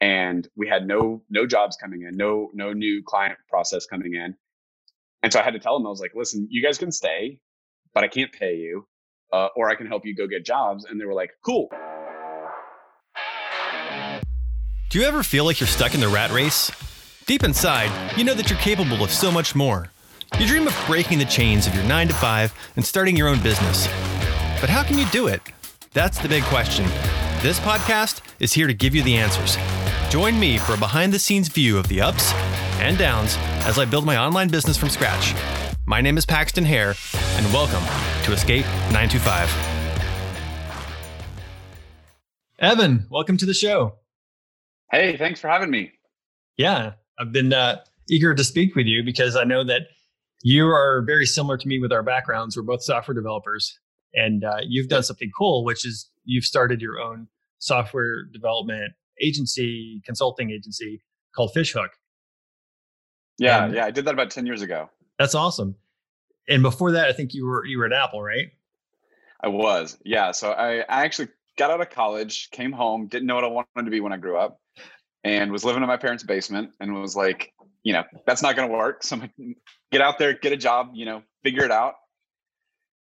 and we had no no jobs coming in, no no new client process coming in. And so I had to tell them, I was like, listen, you guys can stay, but I can't pay you, uh, or I can help you go get jobs. And they were like, cool. Do you ever feel like you're stuck in the rat race? Deep inside, you know that you're capable of so much more. You dream of breaking the chains of your 9 to 5 and starting your own business. But how can you do it? That's the big question. This podcast is here to give you the answers. Join me for a behind the scenes view of the ups and downs as I build my online business from scratch. My name is Paxton Hare, and welcome to Escape 925. Evan, welcome to the show. Hey, thanks for having me. Yeah, I've been uh, eager to speak with you because I know that you are very similar to me with our backgrounds. We're both software developers, and uh, you've done something cool, which is you've started your own software development agency, consulting agency called Fishhook. Yeah, and yeah, I did that about 10 years ago. That's awesome. And before that, I think you were you were at Apple, right? I was. Yeah, so I, I actually got out of college, came home, didn't know what I wanted to be when I grew up, and was living in my parents' basement and was like, you know, that's not going to work. So I'm like, get out there, get a job, you know, figure it out.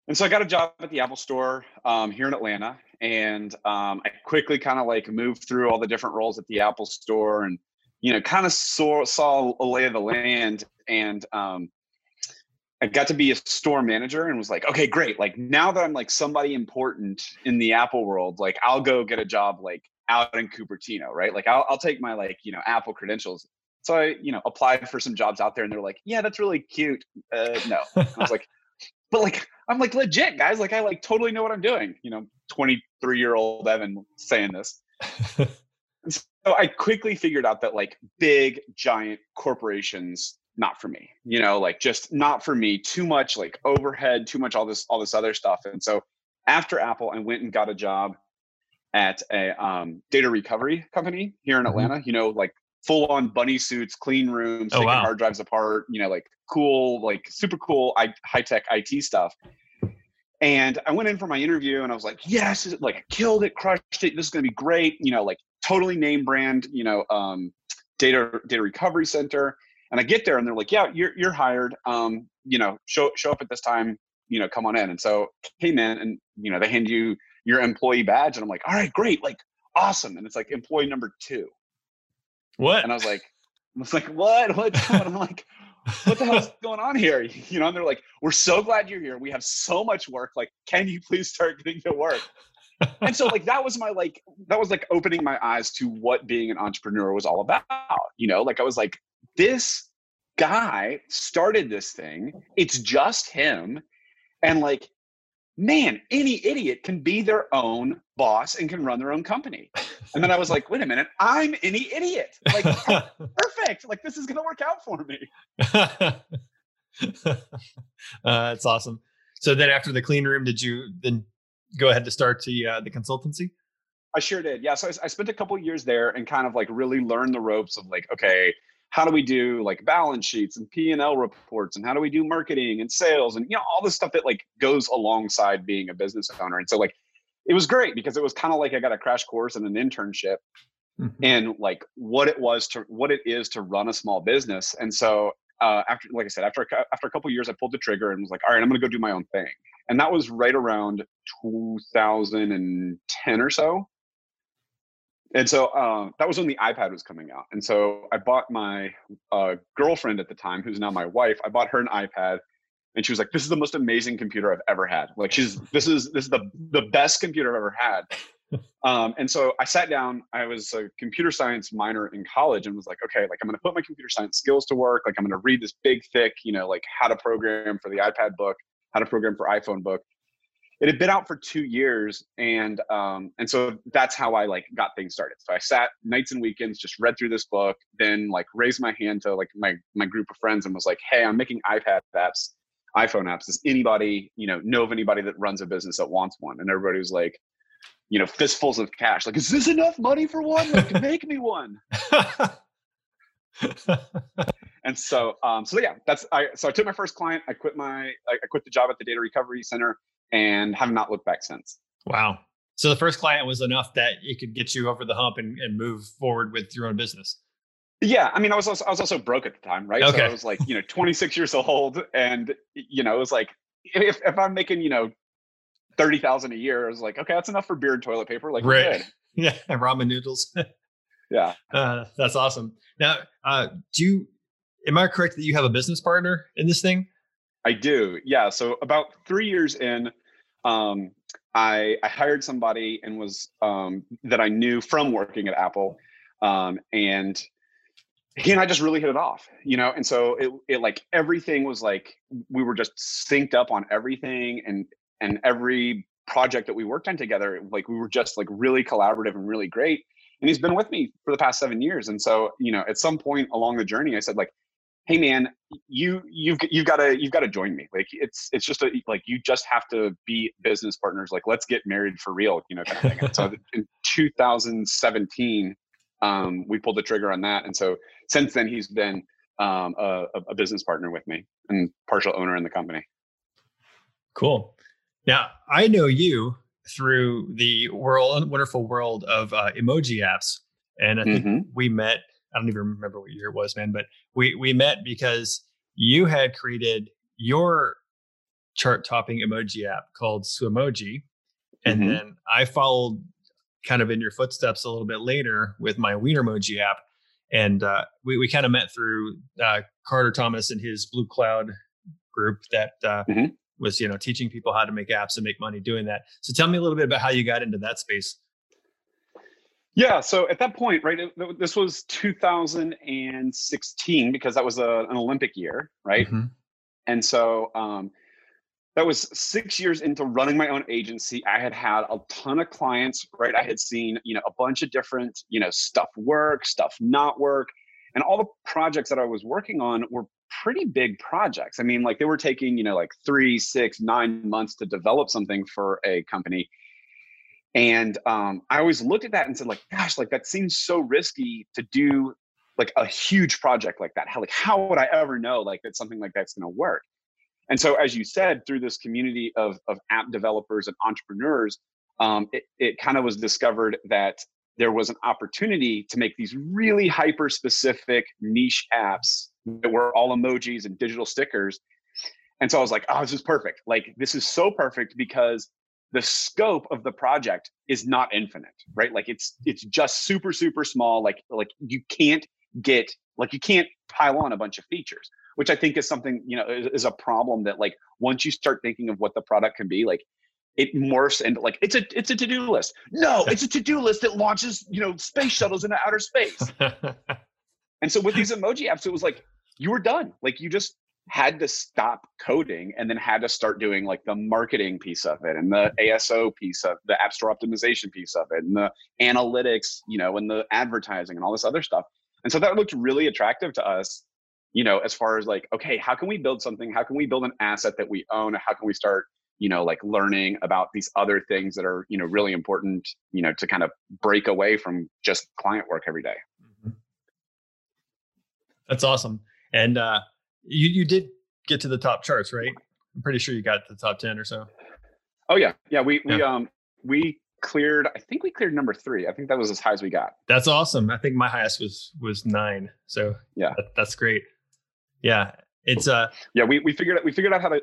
And so I got a job at the Apple store um, here in Atlanta, and um, I quickly kind of like moved through all the different roles at the Apple Store, and you know, kind of saw saw a lay of the land, and um, I got to be a store manager, and was like, okay, great. Like now that I'm like somebody important in the Apple world, like I'll go get a job like out in Cupertino, right? Like I'll I'll take my like you know Apple credentials. So I you know applied for some jobs out there, and they're like, yeah, that's really cute. Uh, no, I was like, but like I'm like legit guys, like I like totally know what I'm doing. You know, 23 year old Evan saying this. so I quickly figured out that like big, giant corporations, not for me, you know, like just not for me, too much like overhead, too much all this, all this other stuff. And so after Apple, I went and got a job at a um, data recovery company here in mm-hmm. Atlanta, you know, like full on bunny suits, clean rooms, oh, taking wow. hard drives apart, you know, like cool, like super cool high tech IT stuff. And I went in for my interview and I was like, yes, like I killed it, crushed it. This is going to be great. You know, like totally name brand, you know, um, data, data recovery center. And I get there and they're like, yeah, you're, you're hired. Um, you know, show, show up at this time, you know, come on in. And so came in and, you know, they hand you your employee badge and I'm like, all right, great. Like awesome. And it's like employee number two. What? And I was like, I was like, what? What? I'm like, what the hell's going on here? You know, and they're like, we're so glad you're here. We have so much work. Like, can you please start getting to work? and so like that was my like that was like opening my eyes to what being an entrepreneur was all about. You know, like I was like, this guy started this thing. It's just him. And like man, any idiot can be their own boss and can run their own company. And then I was like, wait a minute, I'm any idiot. Like, perfect. Like, this is going to work out for me. uh, that's awesome. So then after the clean room, did you then go ahead to start the, uh, the consultancy? I sure did. Yeah. So I, I spent a couple years there and kind of like really learned the ropes of like, okay, how do we do like balance sheets and p&l reports and how do we do marketing and sales and you know all the stuff that like goes alongside being a business owner. And so like it was great because it was kind of like i got a crash course and an internship mm-hmm. and like what it was to what it is to run a small business. And so uh, after like i said after a, after a couple years i pulled the trigger and was like all right i'm going to go do my own thing. And that was right around 2010 or so and so uh, that was when the iPad was coming out. And so I bought my uh, girlfriend at the time, who's now my wife. I bought her an iPad, and she was like, "This is the most amazing computer I've ever had. Like, she's this is this is the the best computer I've ever had." um, and so I sat down. I was a computer science minor in college, and was like, "Okay, like I'm going to put my computer science skills to work. Like I'm going to read this big, thick, you know, like how to program for the iPad book, how to program for iPhone book." It had been out for two years and um, and so that's how i like got things started. So i sat nights and weekends just read through this book then like raised my hand to like my my group of friends and was like hey i'm making ipad apps iphone apps. Does anybody you know know of anybody that runs a business that wants one? And everybody was like you know fistfuls of cash like is this enough money for one? Like make me one and so um so yeah that's i so i took my first client i quit my i quit the job at the data recovery center and have not looked back since. Wow. So the first client was enough that it could get you over the hump and, and move forward with your own business. Yeah, I mean, I was also, I was also broke at the time, right? Okay. So I was like, you know, 26 years old, and you know, it was like, if if I'm making, you know, thirty thousand a year, I was like, okay, that's enough for beer and toilet paper. Like, right? good. Yeah, ramen noodles. Yeah. Uh, that's awesome. Now, uh, do you? Am I correct that you have a business partner in this thing? I do. Yeah. So about three years in, um, I I hired somebody and was um, that I knew from working at Apple, um, and he and I just really hit it off, you know. And so it it like everything was like we were just synced up on everything, and and every project that we worked on together, like we were just like really collaborative and really great. And he's been with me for the past seven years. And so you know, at some point along the journey, I said like, hey man, you you've you've got to you've got to join me. Like it's it's just a like you just have to be business partners. Like let's get married for real, you know, kind of thing. So in 2017 um, we pulled the trigger on that. And so since then, he's been um, a, a, business partner with me and partial owner in the company. Cool. Now I know you through the world, wonderful world of uh, emoji apps, and I think mm-hmm. we met. I don't even remember what year it was, man, but we we met because you had created your chart topping emoji app called Swimoji, and mm-hmm. then I followed kind of in your footsteps a little bit later with my Wienermoji app. And uh, we, we kind of met through uh, Carter Thomas and his Blue Cloud group that uh, mm-hmm. was, you know, teaching people how to make apps and make money doing that. So tell me a little bit about how you got into that space. Yeah, so at that point, right, it, this was 2016 because that was a, an Olympic year, right? Mm-hmm. And so um, that was six years into running my own agency i had had a ton of clients right i had seen you know a bunch of different you know stuff work stuff not work and all the projects that i was working on were pretty big projects i mean like they were taking you know like three six nine months to develop something for a company and um, i always looked at that and said like gosh like that seems so risky to do like a huge project like that how like how would i ever know like that something like that's going to work and so, as you said, through this community of, of app developers and entrepreneurs, um, it, it kind of was discovered that there was an opportunity to make these really hyper specific niche apps that were all emojis and digital stickers. And so I was like, oh, this is perfect. Like, this is so perfect because the scope of the project is not infinite, right? Like it's it's just super, super small. Like, like you can't get like you can't pile on a bunch of features which I think is something you know is, is a problem that like once you start thinking of what the product can be, like it morphs and like it's a it's a to-do list. No, it's a to-do list that launches you know space shuttles into outer space. and so with these emoji apps, it was like you were done. Like you just had to stop coding and then had to start doing like the marketing piece of it and the ASO piece of the app store optimization piece of it and the analytics, you know, and the advertising and all this other stuff. And so that looked really attractive to us you know, as far as like, okay, how can we build something? How can we build an asset that we own? How can we start, you know, like learning about these other things that are, you know, really important, you know, to kind of break away from just client work every day. Mm-hmm. That's awesome. And uh, you you did get to the top charts, right? I'm pretty sure you got to the top ten or so. Oh yeah, yeah. We yeah. we um we cleared. I think we cleared number three. I think that was as high as we got. That's awesome. I think my highest was was nine. So yeah, that, that's great. Yeah, it's uh yeah we we figured out we figured out how to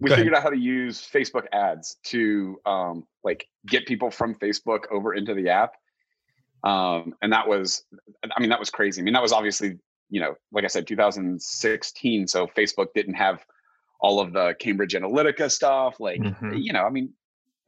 we figured ahead. out how to use Facebook ads to um like get people from Facebook over into the app. Um and that was I mean that was crazy. I mean that was obviously, you know, like I said 2016 so Facebook didn't have all of the Cambridge Analytica stuff like mm-hmm. you know, I mean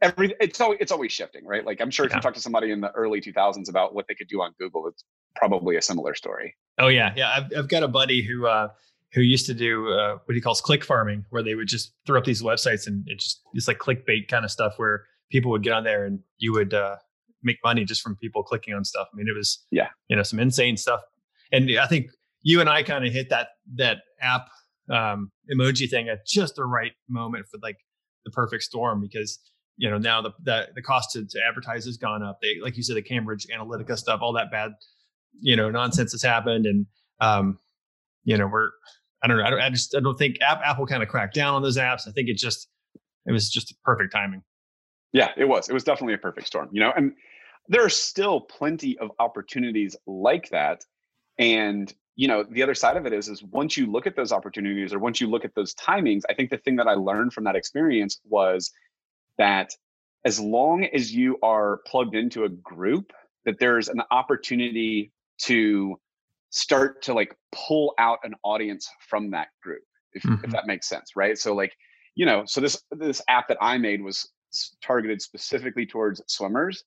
every it's always it's always shifting, right? Like I'm sure if yeah. you talk to somebody in the early 2000s about what they could do on Google, it's probably a similar story. Oh yeah, yeah. I've, I've got a buddy who uh, who used to do uh, what he calls click farming, where they would just throw up these websites and it just it's like clickbait kind of stuff where people would get on there and you would uh, make money just from people clicking on stuff. I mean, it was yeah, you know, some insane stuff. And I think you and I kind of hit that that app um, emoji thing at just the right moment for like the perfect storm because you know now the the, the cost to, to advertise has gone up. They like you said the Cambridge Analytica stuff, all that bad you know nonsense has happened, and um, you know we're I don't know I, don't, I just I don't think app, Apple kind of cracked down on those apps. I think it just it was just perfect timing. Yeah, it was. It was definitely a perfect storm, you know, and there are still plenty of opportunities like that. And, you know, the other side of it is, is once you look at those opportunities or once you look at those timings, I think the thing that I learned from that experience was that as long as you are plugged into a group, that there's an opportunity to start to like pull out an audience from that group if, mm-hmm. if that makes sense right so like you know so this this app that i made was targeted specifically towards swimmers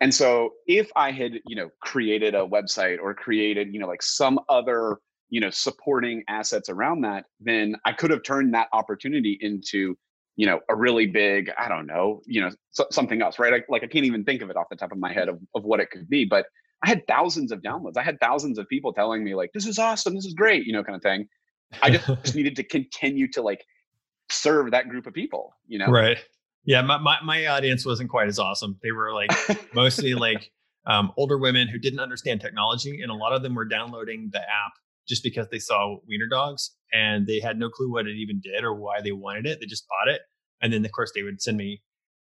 and so if i had you know created a website or created you know like some other you know supporting assets around that then i could have turned that opportunity into you know a really big i don't know you know so, something else right? I, like i can't even think of it off the top of my head of, of what it could be but i had thousands of downloads. I had thousands of people telling me like this is awesome this is great you know kind of thing. I just needed to continue to like serve that group of people you know? Right yeah my, my, my audience wasn't quite as awesome they were like mostly like um, older women who didn't understand technology and a lot of them were downloading the app just because they saw wiener dogs and they had no clue what it even did or why they wanted it. They just bought it. And then of course they would send me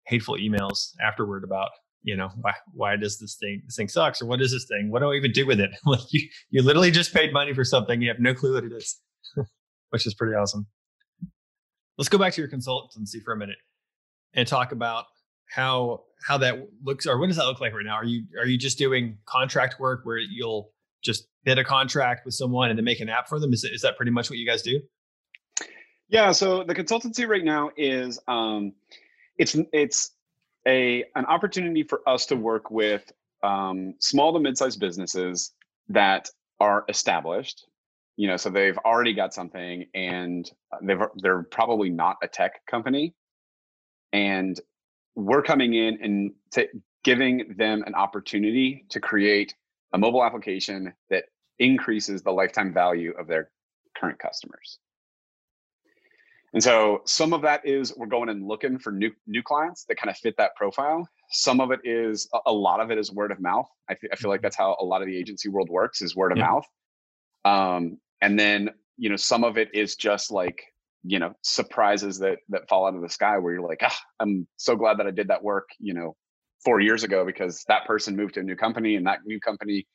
hateful emails afterward about, you know, why why does this thing this thing sucks or what is this thing? What do I even do with it? like you you literally just paid money for something, you have no clue what it is. Which is pretty awesome. Let's go back to your consultancy for a minute and talk about how how that looks or what does that look like right now? Are you are you just doing contract work where you'll just bid a contract with someone and then make an app for them? Is, is that pretty much what you guys do? Yeah. So the consultancy right now is um, it's it's a an opportunity for us to work with um, small to mid-sized businesses that are established. You know, so they've already got something, and they've they're probably not a tech company, and we're coming in and t- giving them an opportunity to create a mobile application that increases the lifetime value of their current customers. And so some of that is we're going and looking for new new clients that kind of fit that profile. Some of it is a lot of it is word of mouth. I, th- I feel like mm-hmm. that's how a lot of the agency world works is word of yeah. mouth. Um, and then you know some of it is just like you know surprises that that fall out of the sky where you're like ah, I'm so glad that I did that work you know four years ago because that person moved to a new company and that new company,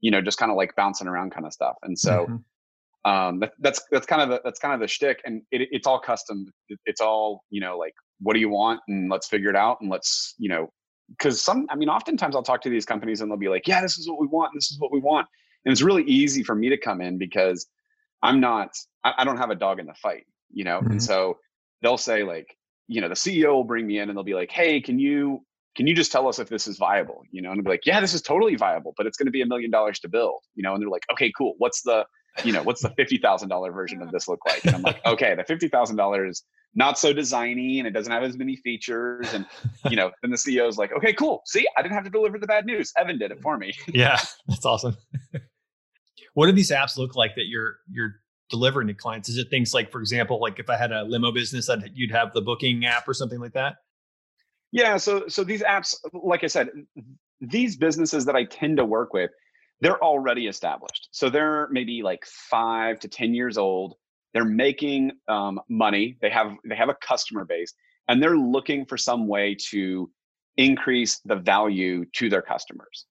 you know, just kind of like bouncing around kind of stuff. And so mm-hmm. um, that, that's that's kind of the, that's kind of the shtick, and it, it's all custom. it's all you know, like what do you want, and let's figure it out, and let's you know, because some, I mean, oftentimes I'll talk to these companies and they'll be like, yeah, this is what we want, this is what we want, and it's really easy for me to come in because I'm not, I, I don't have a dog in the fight, you know, mm-hmm. and so they'll say like, you know, the CEO will bring me in and they'll be like, hey, can you can you just tell us if this is viable? You know, and I'd be like, yeah, this is totally viable, but it's going to be a million dollars to build, you know, and they're like, okay, cool. What's the, you know, what's the $50,000 version of this look like? And I'm like, okay, the $50,000 is not so designy and it doesn't have as many features. And, you know, then the CEO is like, okay, cool. See, I didn't have to deliver the bad news. Evan did it for me. yeah, that's awesome. what do these apps look like that you're, you're delivering to clients? Is it things like, for example, like if I had a limo business, that you'd have the booking app or something like that? Yeah, so so these apps, like I said, these businesses that I tend to work with, they're already established. So they're maybe like five to ten years old. They're making um, money. They have they have a customer base, and they're looking for some way to increase the value to their customers,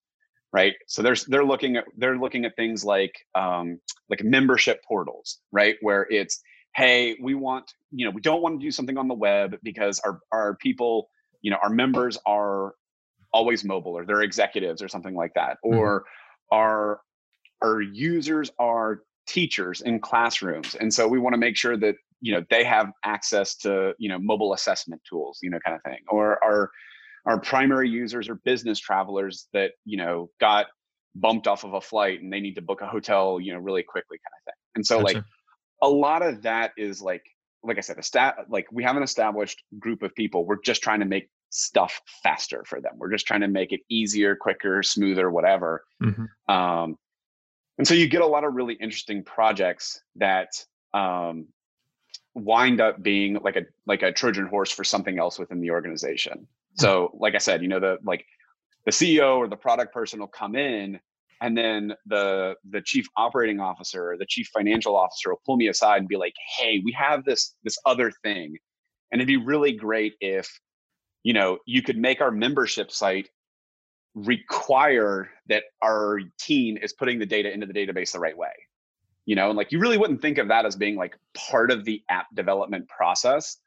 right? So there's they're looking at they're looking at things like um, like membership portals, right, where it's hey, we want you know we don't want to do something on the web because our our people you know our members are always mobile or they're executives or something like that mm-hmm. or our our users are teachers in classrooms and so we want to make sure that you know they have access to you know mobile assessment tools you know kind of thing or our our primary users are business travelers that you know got bumped off of a flight and they need to book a hotel you know really quickly kind of thing and so gotcha. like a lot of that is like like I said, a stat like we have an established group of people. We're just trying to make stuff faster for them. We're just trying to make it easier, quicker, smoother, whatever. Mm-hmm. Um, and so you get a lot of really interesting projects that um, wind up being like a like a Trojan horse for something else within the organization. So, like I said, you know, the like the CEO or the product person will come in and then the the chief operating officer or the chief financial officer will pull me aside and be like hey we have this this other thing and it'd be really great if you know, you could make our membership site require that our team is putting the data into the database the right way. You know, and like you really wouldn't think of that as being like part of the app development process.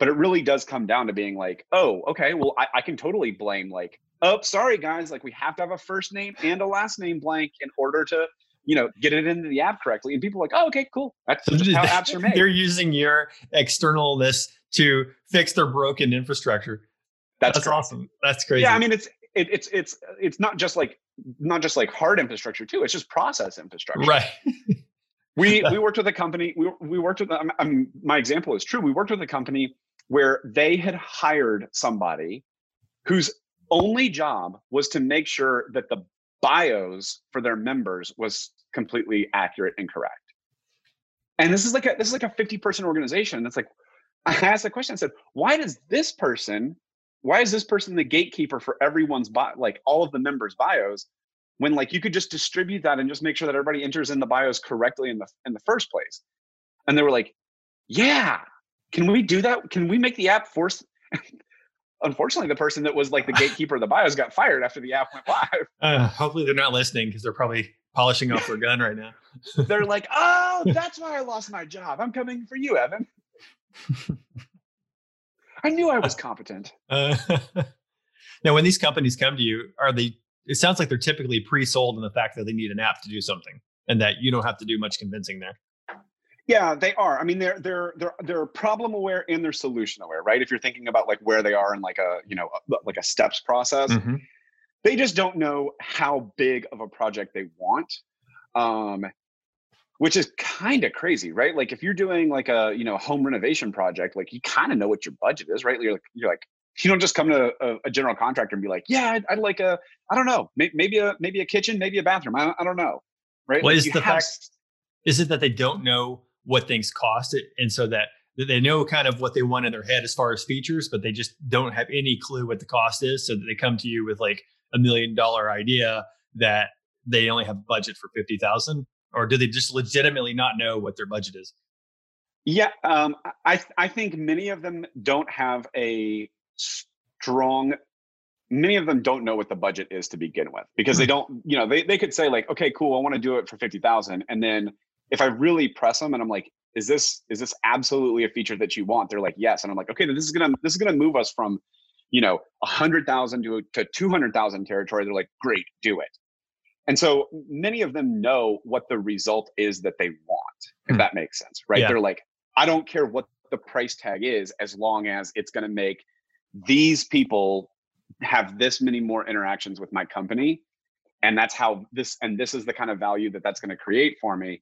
But it really does come down to being like, oh, okay, well, I, I can totally blame like, oh, sorry guys, like we have to have a first name and a last name blank in order to you know, get it into the app correctly. And people are like, oh, okay, cool. That's just how apps are made. They're using your external externalness to fix their broken infrastructure. That's, That's awesome. That's crazy. Yeah, I mean, it's it, it's it's it's not just like not just like hard infrastructure too. It's just process infrastructure. Right. we we worked with a company. We we worked with. I'm, I'm, my example is true. We worked with a company where they had hired somebody whose only job was to make sure that the bios for their members was completely accurate and correct. And this is like a this is like a 50 person organization. And It's like I asked the question. I said, why does this person, why is this person the gatekeeper for everyone's bio, like all of the members' bios, when like you could just distribute that and just make sure that everybody enters in the bios correctly in the in the first place? And they were like, yeah, can we do that? Can we make the app force? Unfortunately, the person that was like the gatekeeper of the bios got fired after the app went live. Uh, hopefully, they're not listening because they're probably polishing off their gun right now. they're like, oh, that's why I lost my job. I'm coming for you, Evan. I knew I was competent. Uh, now, when these companies come to you, are they? It sounds like they're typically pre-sold in the fact that they need an app to do something, and that you don't have to do much convincing there. Yeah, they are. I mean, they're they're they're they're problem aware and they're solution aware, right? If you're thinking about like where they are in like a you know like a steps process, mm-hmm. they just don't know how big of a project they want. Um, which is kind of crazy, right? Like if you're doing like a you know home renovation project, like you kind of know what your budget is, right? You're like you're like you don't just come to a, a general contractor and be like, yeah, I'd, I'd, like a I don't know, maybe a maybe a kitchen, maybe a bathroom. I, I don't know, right? What like is the fact? Is it that they don't know what things cost, it, and so that they know kind of what they want in their head as far as features, but they just don't have any clue what the cost is, so that they come to you with like a million dollar idea that they only have budget for fifty thousand or do they just legitimately not know what their budget is? Yeah, um, I I think many of them don't have a strong. Many of them don't know what the budget is to begin with because they hmm. don't. You know, they they could say like, okay, cool, I want to do it for fifty thousand, and then if I really press them and I'm like, is this is this absolutely a feature that you want? They're like, yes, and I'm like, okay, this is gonna this is gonna move us from you know a hundred thousand to to two hundred thousand territory. They're like, great, do it. And so many of them know what the result is that they want, if mm. that makes sense, right? Yeah. They're like, I don't care what the price tag is as long as it's going to make these people have this many more interactions with my company and that's how this and this is the kind of value that that's going to create for me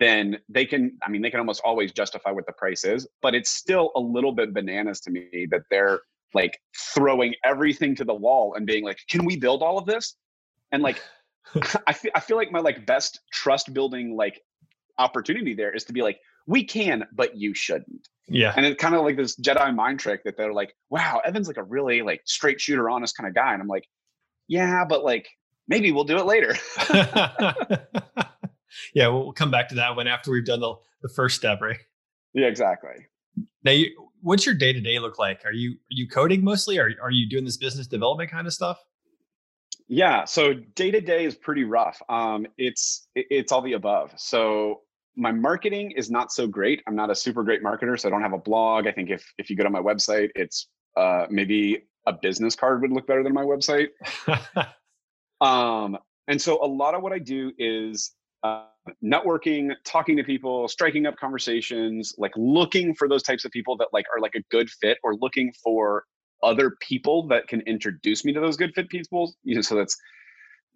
then they can i mean they can almost always justify what the price is but it's still a little bit bananas to me that they're like throwing everything to the wall and being like can we build all of this and like I feel I feel like my like best trust building like opportunity there is to be like, we can, but you shouldn't. Yeah. And it's kind of like this Jedi mind trick that they're like, wow, Evan's like a really like straight shooter, honest kind of guy. And I'm like, yeah, but like maybe we'll do it later. yeah, we'll come back to that one after we've done the, the first step, right? Yeah, exactly. Now, you, what's your day to day look like? Are you are you coding mostly? Are are you doing this business development kind of stuff? Yeah, so day to day is pretty rough. Um, it's it's all the above. So my marketing is not so great. I'm not a super great marketer, so I don't have a blog. I think if if you go to my website, it's uh, maybe a business card would look better than my website. um, and so a lot of what I do is uh, networking, talking to people, striking up conversations, like looking for those types of people that like are like a good fit, or looking for other people that can introduce me to those good fit people. You know, so that's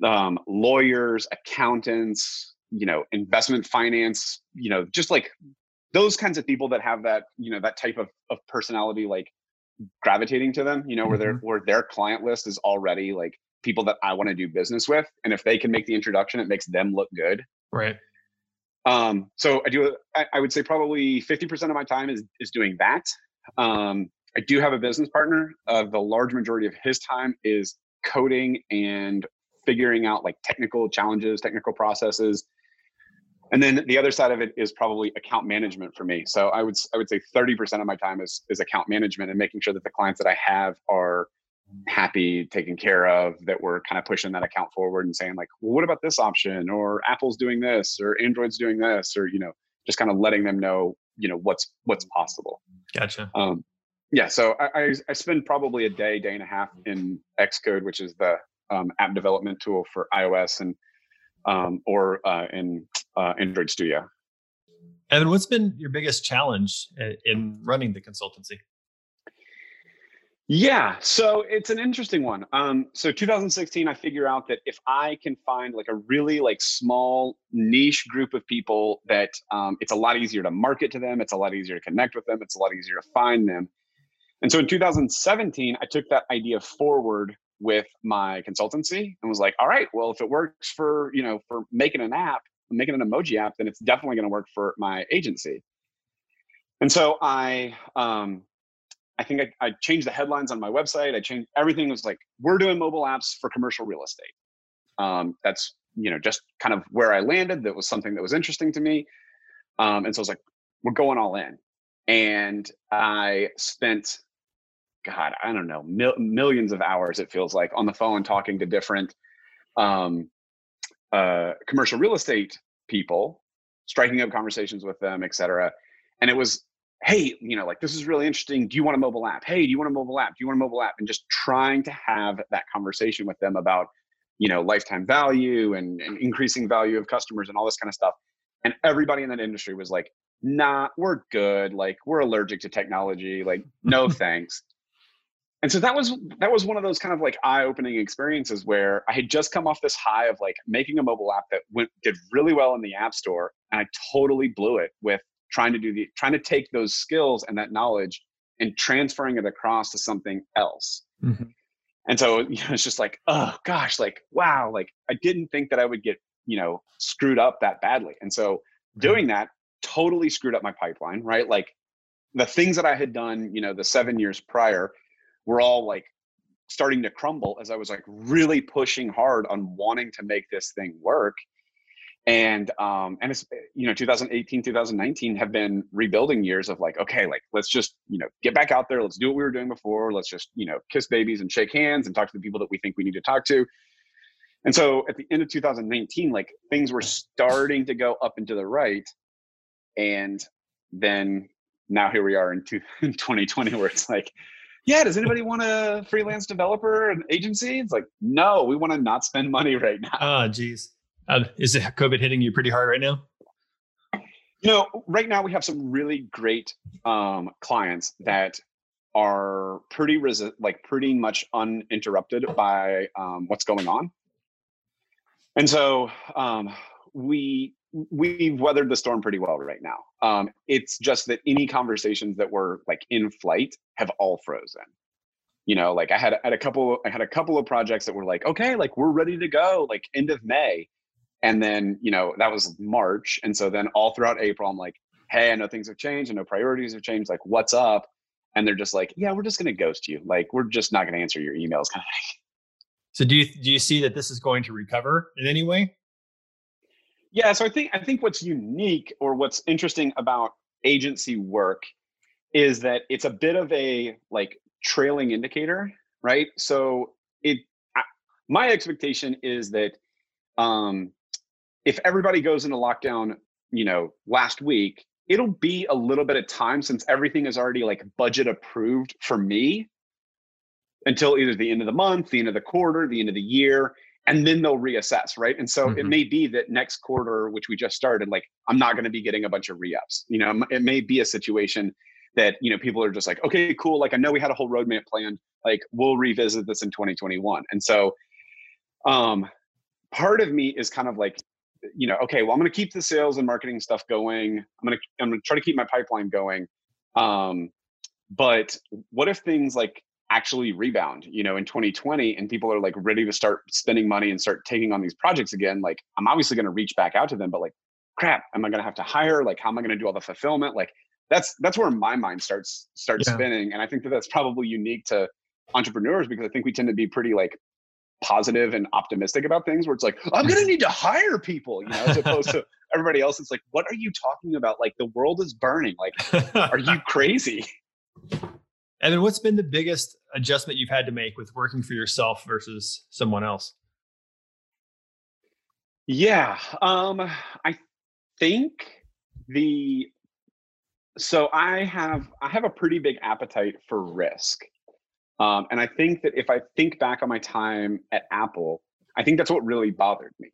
um, lawyers, accountants, you know, investment finance, you know, just like those kinds of people that have that, you know, that type of, of personality, like gravitating to them, you know, mm-hmm. where their where their client list is already like people that I want to do business with. And if they can make the introduction, it makes them look good. Right. Um, so I do, I, I would say probably 50% of my time is, is doing that. Um, I do have a business partner. Uh, the large majority of his time is coding and figuring out like technical challenges, technical processes. and then the other side of it is probably account management for me. So I would I would say 30% of my time is is account management and making sure that the clients that I have are happy, taken care of, that we're kind of pushing that account forward and saying like, well, what about this option? Or Apple's doing this, or Android's doing this, or you know, just kind of letting them know, you know, what's what's possible. Gotcha. Um, yeah, so I, I, I spend probably a day, day and a half in Xcode, which is the um, app development tool for iOS and um, or uh, in uh, Android Studio. Evan, what's been your biggest challenge in running the consultancy? Yeah, so it's an interesting one. Um, so 2016, I figure out that if I can find like a really like small niche group of people that um, it's a lot easier to market to them, it's a lot easier to connect with them, it's a lot easier to find them. And so in 2017, I took that idea forward with my consultancy and was like, all right, well, if it works for, you know, for making an app, making an emoji app, then it's definitely going to work for my agency. And so I, um, I think I, I, changed the headlines on my website. I changed everything was like, we're doing mobile apps for commercial real estate. Um, that's, you know, just kind of where I landed. That was something that was interesting to me. Um, and so I was like, we're going all in. And I spent God, I don't know, mil- millions of hours it feels like on the phone talking to different um, uh, commercial real estate people, striking up conversations with them, et cetera. And it was, hey, you know, like this is really interesting. Do you want a mobile app? Hey, do you want a mobile app? Do you want a mobile app? And just trying to have that conversation with them about, you know, lifetime value and, and increasing value of customers and all this kind of stuff. And everybody in that industry was like, nah, we're good. Like we're allergic to technology. Like, no thanks and so that was that was one of those kind of like eye-opening experiences where i had just come off this high of like making a mobile app that went did really well in the app store and i totally blew it with trying to do the trying to take those skills and that knowledge and transferring it across to something else mm-hmm. and so you know it's just like oh gosh like wow like i didn't think that i would get you know screwed up that badly and so doing that totally screwed up my pipeline right like the things that i had done you know the seven years prior were all like starting to crumble as I was like really pushing hard on wanting to make this thing work. And um and it's you know 2018 2019 have been rebuilding years of like okay like let's just you know get back out there let's do what we were doing before let's just you know kiss babies and shake hands and talk to the people that we think we need to talk to and so at the end of 2019 like things were starting to go up and to the right and then now here we are in, two, in 2020 where it's like yeah, does anybody want a freelance developer and agency? It's like, no, we want to not spend money right now. Oh, geez. Uh, is COVID hitting you pretty hard right now? You know, right now we have some really great um, clients that are pretty resi- like pretty much uninterrupted by um, what's going on, and so um, we we've weathered the storm pretty well right now. Um, it's just that any conversations that were like in flight have all frozen. You know, like I had, had a couple, I had a couple of projects that were like, okay, like we're ready to go, like end of May, and then you know that was March, and so then all throughout April, I'm like, hey, I know things have changed, I know priorities have changed, like what's up? And they're just like, yeah, we're just gonna ghost you, like we're just not gonna answer your emails, kind of thing. So do you do you see that this is going to recover in any way? Yeah, so I think I think what's unique or what's interesting about agency work is that it's a bit of a like trailing indicator, right? So it my expectation is that um if everybody goes into lockdown, you know, last week, it'll be a little bit of time since everything is already like budget approved for me until either the end of the month, the end of the quarter, the end of the year and then they'll reassess right? And so mm-hmm. it may be that next quarter which we just started like i'm not going to be getting a bunch of re-ups you know? It may be a situation that you know people are just like okay cool like i know we had a whole roadmap planned like we'll revisit this in 2021 and so um part of me is kind of like you know okay well i'm going to keep the sales and marketing stuff going. I'm going to i'm going to try to keep my pipeline going um but what if things like actually rebound you know in 2020 and people are like ready to start spending money and start taking on these projects again like i'm obviously going to reach back out to them but like crap am i going to have to hire? Like how am i going to do all the fulfillment? Like that's that's where my mind starts starts yeah. spinning and i think that that's probably unique to entrepreneurs because i think we tend to be pretty like positive and optimistic about things where it's like i'm going to need to hire people you know as opposed to everybody else is like, what are you talking about? Like the world is burning. Like, are you crazy? And then what's been the biggest adjustment you've had to make with working for yourself versus someone else? Yeah. Um, I think the so I have I have a pretty big appetite for risk. Um, and I think that if I think back on my time at Apple, I think that's what really bothered me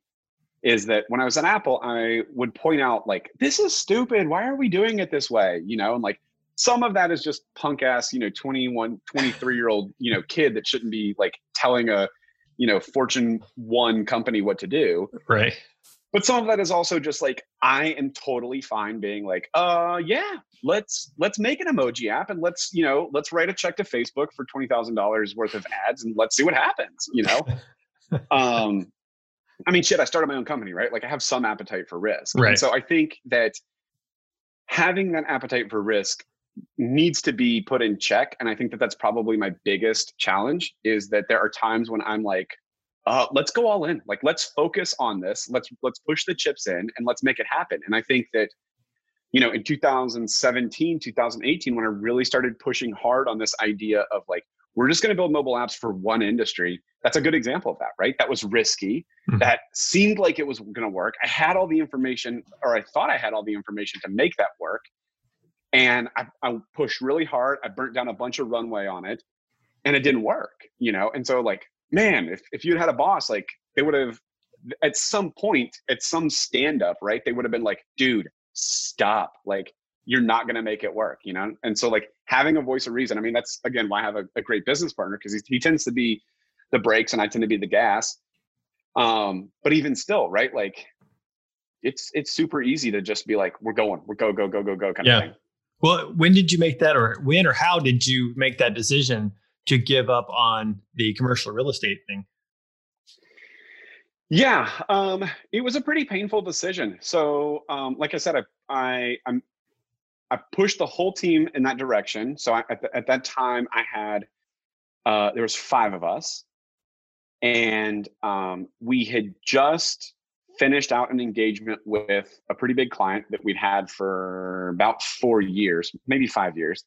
is that when I was at Apple, I would point out like, this is stupid. Why are we doing it this way? You know, and like some of that is just punk ass, you know, 21, 23 year old, you know, kid that shouldn't be like telling a, you know, Fortune one company what to do. Right. But some of that is also just like, I am totally fine being like, uh, yeah, let's, let's make an emoji app and let's, you know, let's write a check to Facebook for $20,000 worth of ads and let's see what happens, you know? um, I mean, shit, I started my own company, right? Like I have some appetite for risk. Right. And so I think that having that appetite for risk needs to be put in check. And I think that that's probably my biggest challenge is that there are times when I'm like, uh, let's go all in. Like, let's focus on this. Let's let's push the chips in and let's make it happen. And I think that, you know, in 2017, 2018, when I really started pushing hard on this idea of like, we're just going to build mobile apps for one industry. That's a good example of that, right? That was risky. Mm-hmm. That seemed like it was going to work. I had all the information, or I thought I had all the information to make that work. And I, I pushed really hard. I burnt down a bunch of runway on it, and it didn't work, you know? And so, like, man, if, if you'd had a boss, like, they would have, at some point, at some stand up, right? They would have been like, dude, stop. Like, you're not going to make it work, you know? And so like having a voice of reason, I mean, that's again, why I have a, a great business partner because he, he tends to be the brakes and I tend to be the gas. Um, but even still, right? Like it's, it's super easy to just be like, we're going, we're go, go, go, go, go kind yeah. of thing. Well, when did you make that or when or how did you make that decision to give up on the commercial real estate thing? Yeah, um, it was a pretty painful decision. So, um, like I said, I, I I'm I pushed the whole team in that direction. So I, at, the, at, that time, I had uh, there was five of us, and um, we had just finished out an engagement with a pretty big client that we'd had for about four years, maybe five years.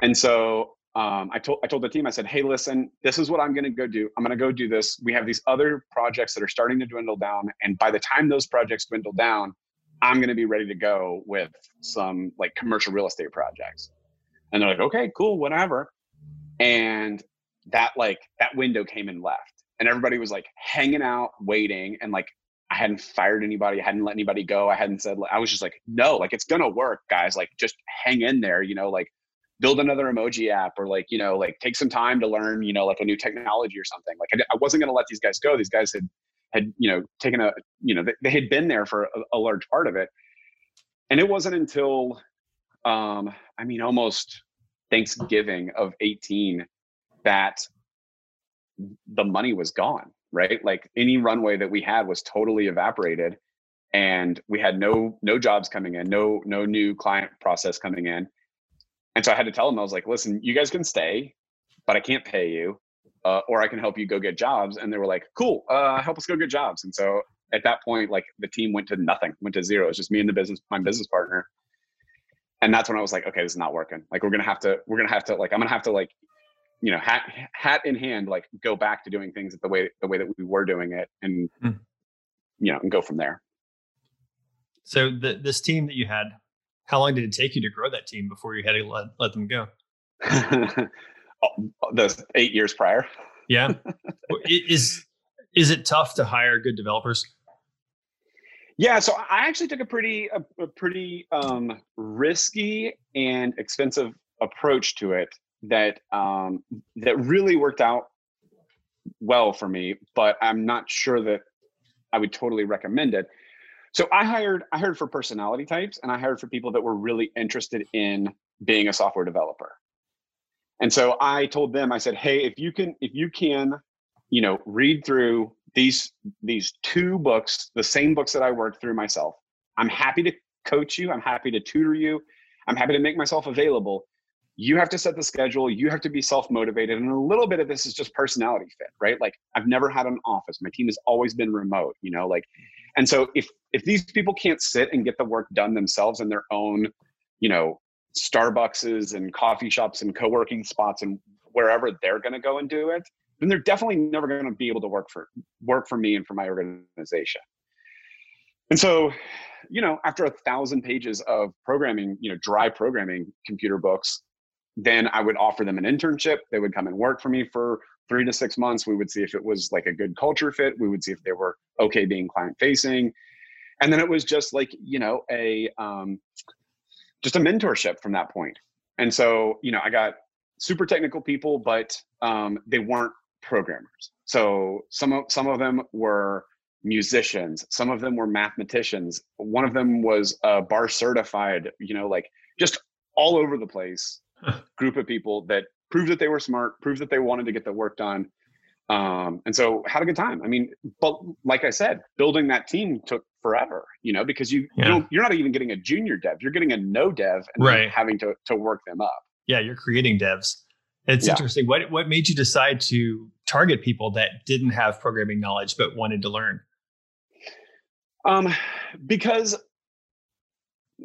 And so um, I told I told the team, I said, "Hey, listen, this is what I'm going to go do. I'm going to go do this. We have these other projects that are starting to dwindle down, and by the time those projects dwindle down, I'm going to be ready to go with some like commercial real estate projects. And they're like, okay, cool, whatever. And that like that window came and left. And everybody was like hanging out, waiting. And like I hadn't fired anybody, I hadn't let anybody go. I hadn't said I was just like, no, like it's gonna work, guys. Like just hang in there, you know, like build another emoji app or like, you know, like take some time to learn, you know, like a new technology or something. Like I, I wasn't gonna let these guys go. These guys had had you know taken a you know they, they had been there for a, a, large part of it and it wasn't until um i mean almost thanksgiving of 18 that the money was gone right like any runway that we had was totally evaporated and we had no no jobs coming in no no new client process coming in and so i had to tell them i was like listen you guys can stay but i can't pay you uh, or I can help you go get jobs. And they were like, cool, uh, help us go get jobs. And so at that point, like the team went to nothing, went to zero. It's just me and the business, my business partner. And that's when I was like, okay, this is not working. Like we're gonna have to, we're gonna have to, like I'm gonna have to, like, you know, hat hat in hand, like go back to doing things the way the way that we were doing it, and mm. you know, and go from there. So the, this team that you had, how long did it take you to grow that team before you had to let, let them go? the eight years prior. Yeah. is is it tough to hire good developers? Yeah, so I actually took a pretty a, a pretty um, risky and expensive approach to it that um, that really worked out well for me, but I'm not sure that I would totally recommend it. So I hired I hired for personality types and I hired for people that were really interested in being a software developer. And so I told them, I said, hey, if you can, if you can, you know, read through these these two books, the same books that I worked through myself, I'm happy to coach you. I'm happy to tutor you. I'm happy to make myself available. You have to set the schedule. You have to be self motivated. And a little bit of this is just personality fit, right? Like I've never had an office. My team has always been remote, you know, like, and so if if these people can't sit and get the work done themselves in their own, you know, Starbuckses and coffee shops and co-working spots and wherever they're going to go and do it, then they're definitely never going to be able to work for work for me and for my organization. And so, you know, after a thousand pages of programming, you know, dry programming computer books, then I would offer them an internship. They would come and work for me for three to six months. We would see if it was like a good culture fit. We would see if they were okay being client facing. And then it was just like, you know, a um, just a mentorship from that point. And so, you know, I got super technical people, but um, they weren't programmers. So some of some of them were musicians, some of them were mathematicians. One of them was uh, bar certified. You know, like just all over the place group of people that proved that they were smart, proved that they wanted to get the work done. Um, and so had a good time. I mean, but like I said, building that team took forever, you know, because you, yeah. you you're not even getting a junior dev, you're getting a no dev and right. having to, to work them up. Yeah. You're creating devs. It's yeah. interesting. What, what made you decide to target people that didn't have programming knowledge, but wanted to learn? Um, because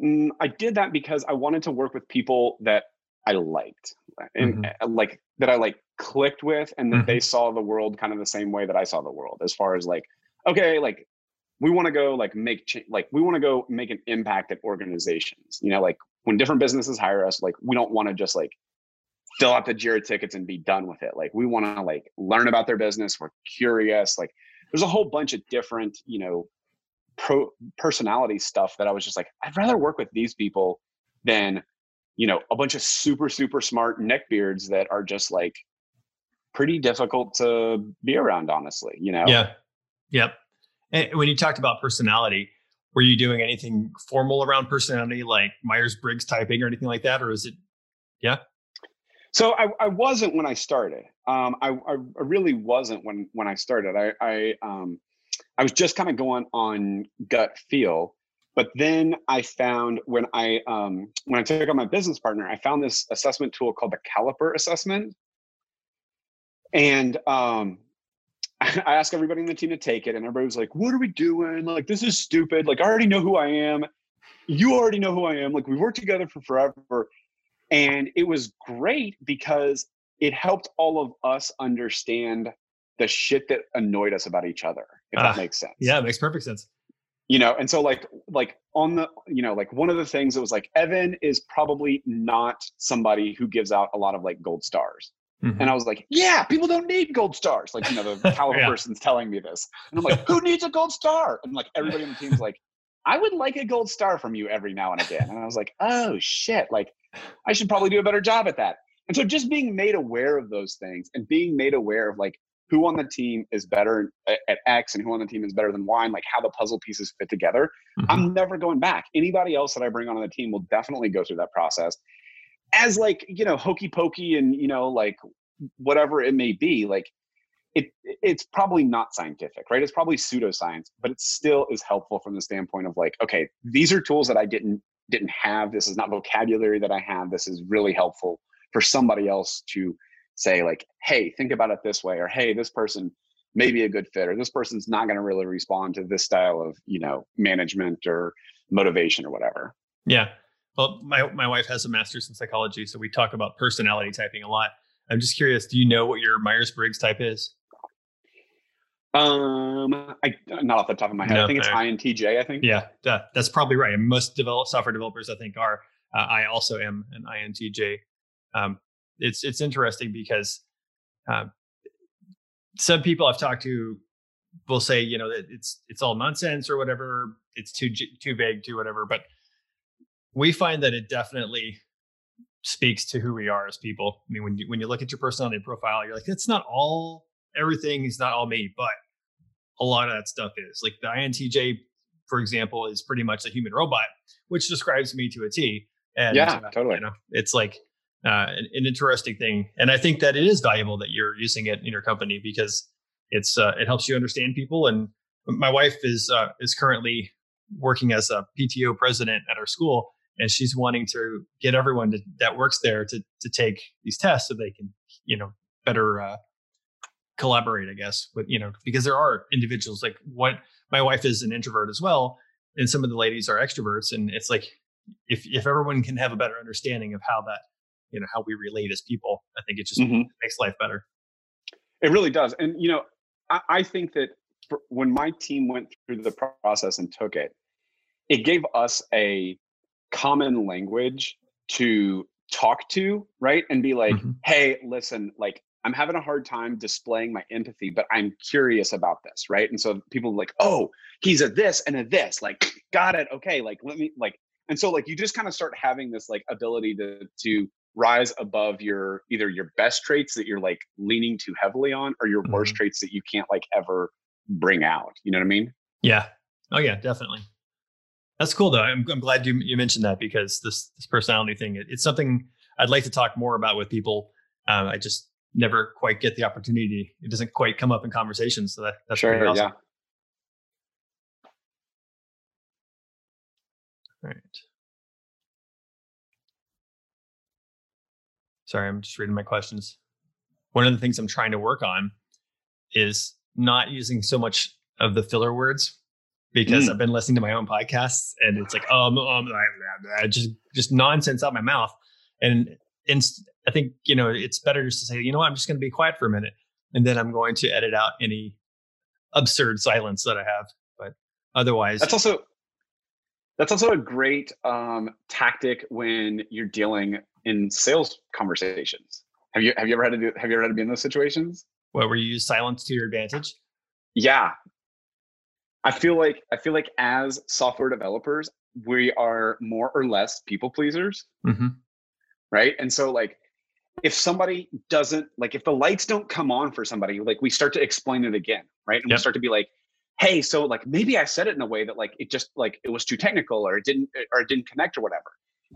mm, I did that because I wanted to work with people that I liked and mm-hmm. Uh, like that I like clicked with and that mm-hmm. they saw the world kind of the same way that I saw the world as far as like, okay, like we want to go like make ch- like we want to go make an impact at organizations. You know, like when different businesses hire us, like we don't want to just like fill out the Jira tickets and be done with it. Like we want to like learn about their business. We're curious. Like there's a whole bunch of different, you know, pro personality stuff that I was just like, I'd rather work with these people than, you know, a bunch of super, super smart neckbeards that are just like pretty difficult to be around, honestly, you know? Yeah. Yep. And when you talked about personality, were you doing anything formal around personality like Myers Briggs typing or anything like that? Or is it, yeah? So I, I wasn't when I started. Um, I, I really wasn't when when I started. I I, um, I was just kind of going on gut feel. But then I found when I um, when I took on my business partner, I found this assessment tool called the Caliper Assessment, and um, I asked everybody in the team to take it, and everybody was like, "What are we doing? Like this is stupid. Like I already know who I am. You already know who I am. Like we've worked together for forever." And it was great because it helped all of us understand the shit that annoyed us about each other, if uh, that ah, makes sense. Yeah, it makes perfect sense. You know, and so like like on the you know like one of the things that was like Evan is probably not somebody who gives out a lot of like gold stars. Mm-hmm. And I was like, yeah, people don't need gold stars. Like, you know, the Caliper yeah. person's telling me this. And I'm like, who needs a gold star? And like everybody on the team's like, I would like a gold star from you every now and again. And I was like, oh shit. Like I should probably do a better job at that. And so just being made aware of those things and being made aware of like who on the team is better at X and who on the team is better than Y and like how the puzzle pieces fit together. Mm-hmm. I'm never going back. Anybody else that I bring on the team will definitely go through that process as like, you know, hokey pokey and, you know, like whatever it may be. Like it, it's probably not scientific, right? It's probably pseudoscience, but it still is helpful from the standpoint of like, okay, these are tools that I didn't didn't have. This is not vocabulary that I have. This is really helpful for somebody else to say, like, hey, think about it this way, or hey, this person may be a good fit, or this person's not going to really respond to this style of, you know, management or motivation or whatever. Yeah. Well, my, my wife has a master's in psychology, so we talk about personality typing a lot. I'm just curious, do you know what your Myers Briggs type is? Um, I not off the top of my head. No, I think it's INTJ. I think. Yeah, that, that's probably right. Most develop software developers, I think, are. Uh, I also am an INTJ. Um, it's it's interesting because um, some people I've talked to will say, you know, that it's it's all nonsense or whatever. It's too too vague, too whatever. But we find that it definitely speaks to who we are as people. I mean, when you when you look at your personality profile, you're like, it's not all everything is not all me, but a lot of that stuff is. Like the INTJ, for example, is pretty much a human robot, which describes me to a T. And yeah, uh, totally. You know, it's like uh, an, an, interesting thing, and I think that it is valuable that you're using it in your company because it's uh, it helps you understand people. And my wife is uh, is currently working as a PTO president at our school, and she's wanting to get everyone to, that works there to to take these tests so they can you know better uh, collaborate, I guess, with, you know, because there are individuals like what my wife is an introvert as well. and some of the ladies are extroverts, and it's like if if everyone can have a better understanding of how that you know how we relate as people, I think it just mm-hmm. makes life better. It really does, and you know, I, I think that for, when my team went through the process and took it, it gave us a common language to talk to, right? And be like, mm-hmm. hey, listen, like I'm having a hard time displaying my empathy, but I'm curious about this, right? And so people like, oh, he's a this and a this, like, got it, okay, like let me like, and so like you just kind of start having this like ability to to rise above your either your best traits that you're like leaning too heavily on or your mm-hmm. worst traits that you can't like ever bring out. You know what I mean? Yeah. Oh yeah, definitely. That's cool though. I'm, I'm glad you you mentioned that because this this personality thing it, it's something I'd like to talk more about with people. Um, I just never quite get the opportunity. It doesn't quite come up in conversations. So that, that's sure, awesome. yeah. All right. Sorry, I'm just reading my questions. One of the things I'm trying to work on is not using so much of the filler words because mm. I've been listening to my own podcasts and it's like um, um just just nonsense out my mouth and and I think you know it's better just to say you know what, I'm just going to be quiet for a minute and then I'm going to edit out any absurd silence that I have but otherwise that's also that's also a great um, tactic when you're dealing in sales conversations have you have you ever had to do have you ever had to be in those situations what where you use silence to your advantage yeah I feel like I feel like as software developers, we are more or less people pleasers. Mm-hmm. Right. And so like if somebody doesn't like if the lights don't come on for somebody, like we start to explain it again, right? And yep. we start to be like, hey, so like maybe I said it in a way that like it just like it was too technical or it didn't or it didn't connect or whatever.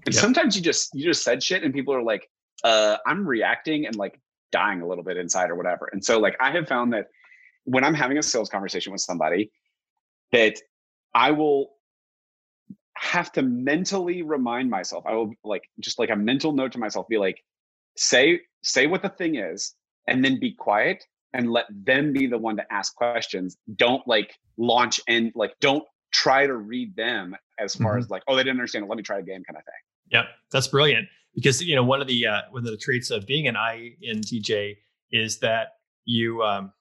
And yep. sometimes you just you just said shit and people are like, uh, I'm reacting and like dying a little bit inside or whatever. And so like I have found that when I'm having a sales conversation with somebody that I will have to mentally remind myself. I will like just like a mental note to myself, be like, say, say what the thing is, and then be quiet and let them be the one to ask questions. Don't like launch and like don't try to read them as far mm-hmm. as like, oh, they didn't understand it. Let me try again, kind of thing. Yeah, that's brilliant. Because you know, one of the uh, one of the traits of being an INTJ is that you um,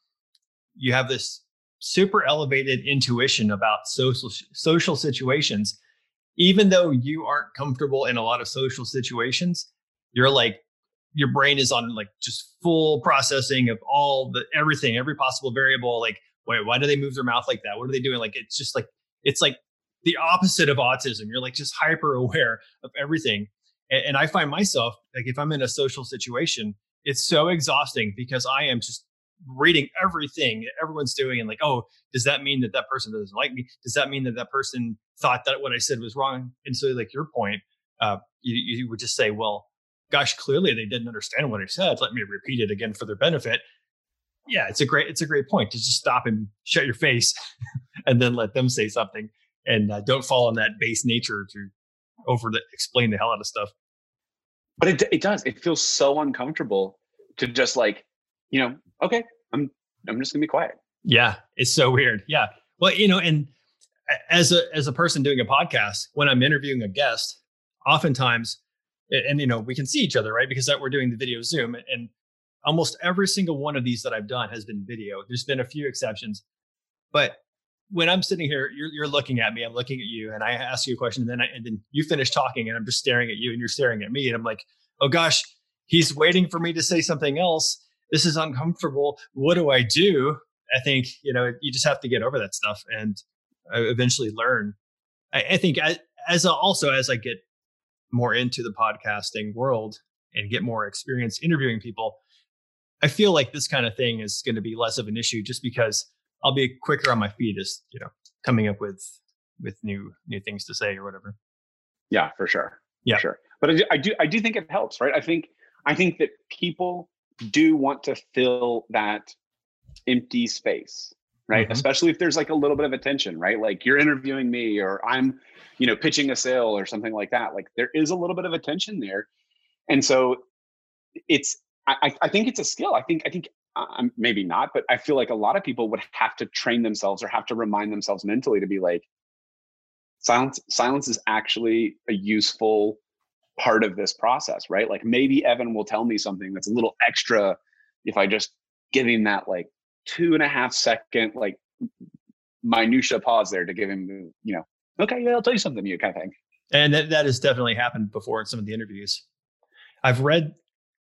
you have this super elevated intuition about social social situations even though you aren't comfortable in a lot of social situations you're like your brain is on like just full processing of all the everything every possible variable like wait why do they move their mouth like that what are they doing like it's just like it's like the opposite of autism you're like just hyper aware of everything and, and i find myself like if i'm in a social situation it's so exhausting because i am just reading everything everyone's doing and like, oh, does that mean that that person doesn't like me? Does that mean that that person thought that what I said was wrong? And so, like your point, uh, you, you would just say, well, gosh, clearly they didn't understand what I said. Let me repeat it again for their benefit. Yeah, it's a great it's a great point to just stop and shut your face, and then let them say something, and uh, don't fall on that base nature to over the, explain the hell out of stuff. But it it does. It feels so uncomfortable to just like you know okay, I'm I'm just gonna be quiet. Yeah, it's so weird. Yeah. Well, you know, and as a as a person doing a podcast, when I'm interviewing a guest, oftentimes, and you know, we can see each other, right? Because that we're doing the video Zoom, and almost every single one of these that I've done has been video. There's been a few exceptions, but when I'm sitting here, you're, you're looking at me, I'm looking at you, and I ask you a question, and then I, and then you finish talking, and I'm just staring at you, and you're staring at me, and I'm like, oh gosh, he's waiting for me to say something else, this is uncomfortable. What do I do? I think, you know, you just have to get over that stuff and uh, eventually learn. I, I think I, as a, also as I get more into the podcasting world and get more experience interviewing people, I feel like this kind of thing is going to be less of an issue just because I'll be quicker on my feet as, you know, coming up with with new new things to say or whatever. Yeah, for sure. Yeah, for sure. But I do, I do I do think it helps, right? I think I think that people do want to fill that empty space right mm-hmm. especially if there's like a little bit of attention right like you're interviewing me or i'm you know pitching a sale or something like that like there is a little bit of attention there and so it's i i think it's a skill i think i think um, maybe not but i feel like a lot of people would have to train themselves or have to remind themselves mentally to be like silence silence is actually a useful part of this process, right? Like maybe Evan will tell me something that's a little extra if I just give him that like two and a half second like minutia pause there to give him you know okay yeah I'll tell you something you kind of thing. And that that has definitely happened before in some of the interviews. I've read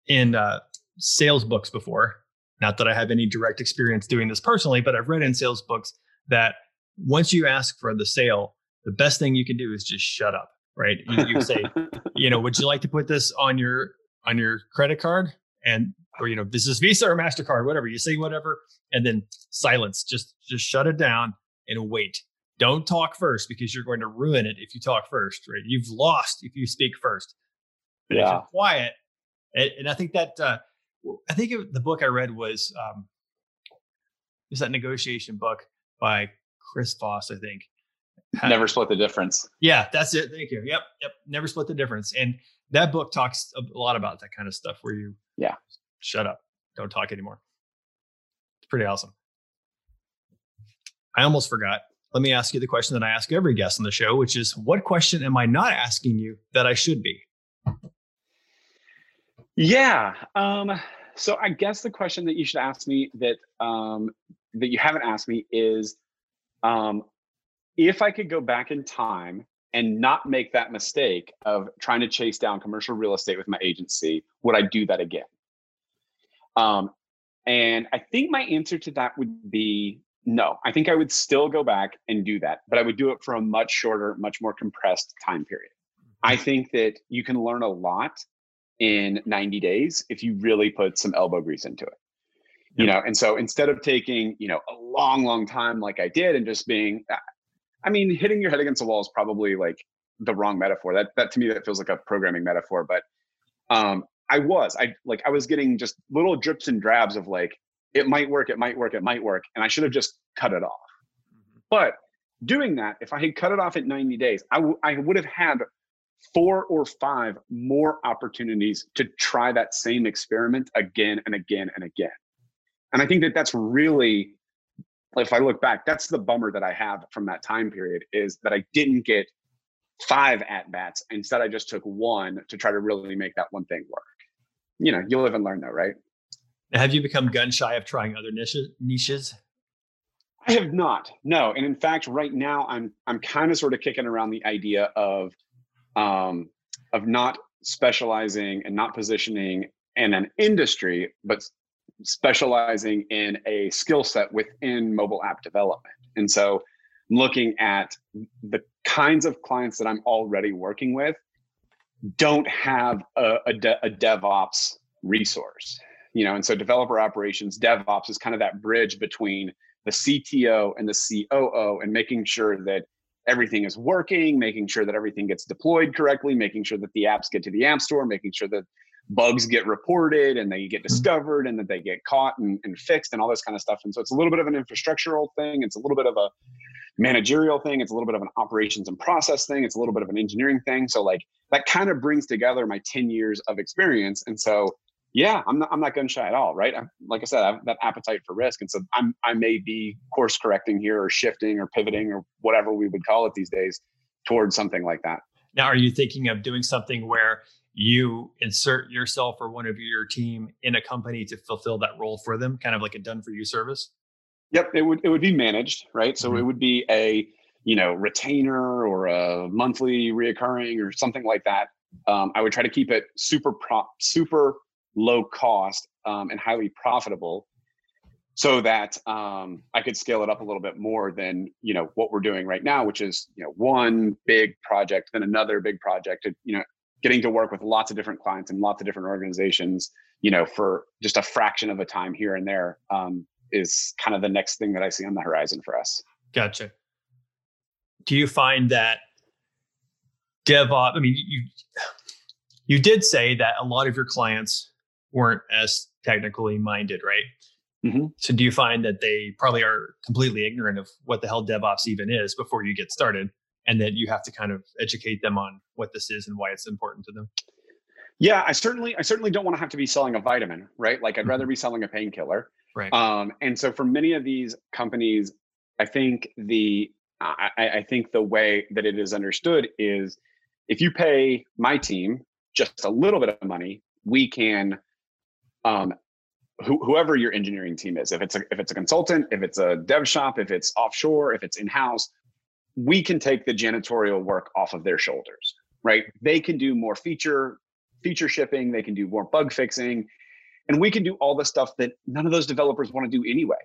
in uh, sales books before. Not that I have any direct experience doing this personally, but I've read in sales books that once you ask for the sale, the best thing you can do is just shut up, right? You, you say, you know, would you like to put this on your on your credit card? And or you know, this is Visa or Mastercard, whatever. You say whatever, and then silence. Just just shut it down and wait. Don't talk first because you're going to ruin it if you talk first, right? You've lost if you speak first. But yeah. if you're quiet, and, and I think that uh, I think it, the book I read was um, was that negotiation book by Chris Voss, I think. Never split the difference. Yeah, that's it. Thank you. Yep, yep. Never split the difference. And that book talks a lot about that kind of stuff where you yeah shut up, don't talk anymore. It's pretty awesome. I almost forgot. Let me ask you the question that I ask every guest on the show, which is what question am I not asking you that I should be? Yeah. Um, so I guess the question that you should ask me that um, that you haven't asked me is um, if I could go back in time and not make that mistake of trying to chase down commercial real estate with my agency, would I do that again? Um, and I think my answer to that would be no. I think I would still go back and do that, but I would do it for a much shorter, much more compressed time period. I mm-hmm. think that you can learn a lot in 90 days if you really put some elbow grease into it. You know and so instead of taking you know a long long time like i did and just being uh, i mean hitting your head against the wall is probably like the wrong metaphor. That that to me that feels like a programming metaphor but um i was i like i was getting just little drips and drabs of like it might work it might work it might work and i should have just cut it off. Mm-hmm. but doing that if i had cut it off at 90 days I, w- I would have had four or five more opportunities to try that same experiment again and again and again. And I think that that's really, if I look back, that's the bummer that I have from that time period is that I didn't get five at bats. Instead, I just took one to try to really make that one thing work. You know, you live and learn though, right? Have you become gun shy of trying other niches? Niches? I have not. No, and in fact, right now I'm I'm kind of sort of kicking around the idea of um, of not specializing and not positioning in an industry, but specializing in a skill set within mobile app development. And so looking at the kinds of clients that I'm already working with don't have a, a, de- a DevOps resource, you know, and so developer operations, DevOps is kind of that bridge between the CTO and the COO and making sure that everything is working, making sure that everything gets deployed correctly, making sure that the apps get to the app store, making sure that bugs get reported and they get mm-hmm. discovered and that they get caught and, and fixed and all this kind of stuff. And so it's a little bit of an infrastructural thing. It's a little bit of a managerial thing. It's a little bit of an operations and process thing. It's a little bit of an engineering thing. So like that kind of brings together my 10 years of experience. And so yeah, I'm not, I'm not gun shy at all, right? I'm, like I said, I have that appetite for risk, and so I'm I may be course correcting here, or shifting, or pivoting, or whatever we would call it these days, towards something like that. Now, are you thinking of doing something where you insert yourself or one of your team in a company to fulfill that role for them, kind of like a done for you service? Yep, it would it would be managed, right? So mm-hmm. it would be a you know retainer or a monthly reoccurring or something like that. Um, I would try to keep it super prop super low cost um, and highly profitable so that um, I could scale it up a little bit more than you know what we're doing right now, which is you know one big project, then another big project. You know, getting to work with lots of different clients and lots of different organizations, you know, for just a fraction of a time here and there um, is kind of the next thing that I see on the horizon for us. Gotcha. Do you find that DevOps? I mean, you you did say that a lot of your clients weren't as technically minded, right? Mm-hmm. So do you find that they probably are completely ignorant of what the hell DevOps even is before you get started, and that you have to kind of educate them on what this is and why it's important to them? Yeah, I certainly, I certainly don't want to have to be selling a vitamin, right? Like I'd mm-hmm. rather be selling a painkiller, right? Um, and so for many of these companies, I think the I, I think the way that it is understood is if you pay my team just a little bit of money, we can um, wh- whoever your engineering team is, if it's a if it's a consultant, if it's a dev shop, if it's offshore, if it's in house, we can take the janitorial work off of their shoulders, right? They can do more feature feature shipping, they can do more bug fixing, and we can do all the stuff that none of those developers want to do anyway.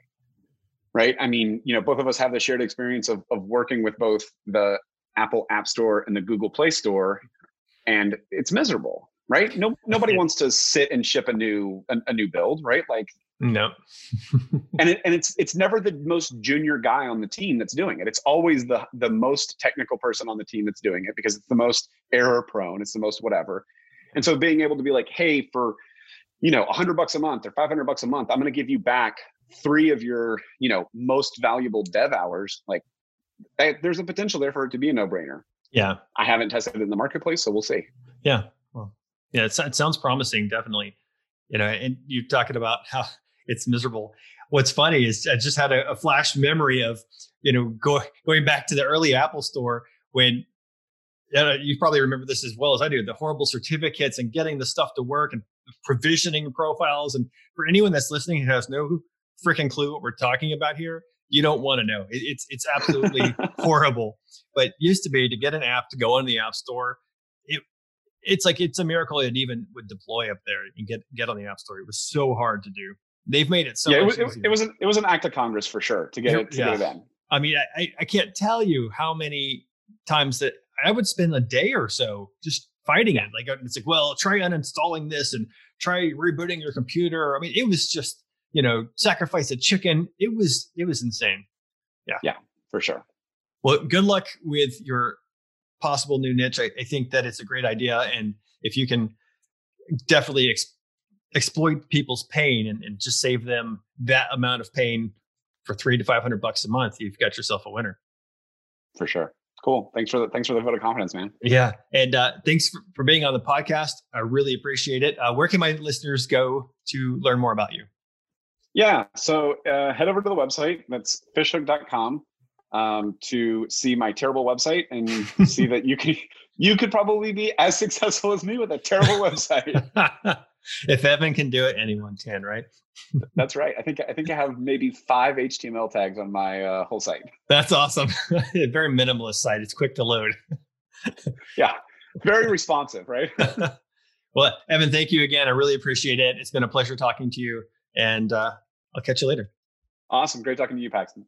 Right? I mean, you know, both of us have the shared experience of of working with both the Apple App Store and the Google Play Store, and it's miserable, right? No, nobody wants to sit and ship a new a, a new build, right? Like no. and it, and it's it's never the most junior guy on the team that's doing it. It's always the the most technical person on the team that's doing it because it's the most error prone. It's the most whatever. And so being able to be like, hey, for you know, 100 bucks a month or 500 bucks a month, I'm going to give you back three of your you know most valuable dev hours. Like, there's a potential there for it to be a no brainer. Yeah, I haven't tested it in the marketplace, so we'll see. Yeah, yeah, it, it sounds promising, definitely. You know, and you're talking about how it's miserable. What's funny is I just had a, a flash memory of you know go, going back to the early Apple Store when you probably remember this as well as I do the horrible certificates and getting the stuff to work and provisioning profiles. And for anyone that's listening who has no freaking clue what we're talking about here, you don't want to know. It, it's it's absolutely horrible. But used to be to get an app to go on the App Store, it's like it's a miracle it even would deploy up there and get get on the App Store. It was so hard to do. They've made it so. Yeah, it was, it, it, was an it was an act of Congress for sure to get it to yeah. get it. I mean, I I can't tell you how many times that I would spend a day or so just fighting it. Like it's like, well, try uninstalling this and try rebooting your computer. I mean, it was just you know sacrifice a chicken. It was it was insane. Yeah, yeah, for sure. Well, good luck with your possible new niche. I, I think that it's a great idea, and if you can definitely ex- exploit people's pain and, and just save them that amount of pain for three to five hundred bucks a month, you've got yourself a winner. For sure. Cool. Thanks for the thanks for the vote of confidence, man. Yeah, and uh, thanks for, for, being on the podcast. I really appreciate it. Uh, where can my listeners go to learn more about you? Yeah, so uh, head over to the website. That's fishhook.com um, to see my terrible website and see that you can you could probably be as successful as me with a terrible website. if Evan can do it, anyone can, right? That's right. I think I think I have maybe five HTML tags on my uh, whole site. That's awesome. very minimalist site. It's quick to load. yeah, very responsive, right? well, Evan, thank you again. I really appreciate it. It's been a pleasure talking to you, and uh, I'll catch you later. Awesome. Great talking to you, Paxton.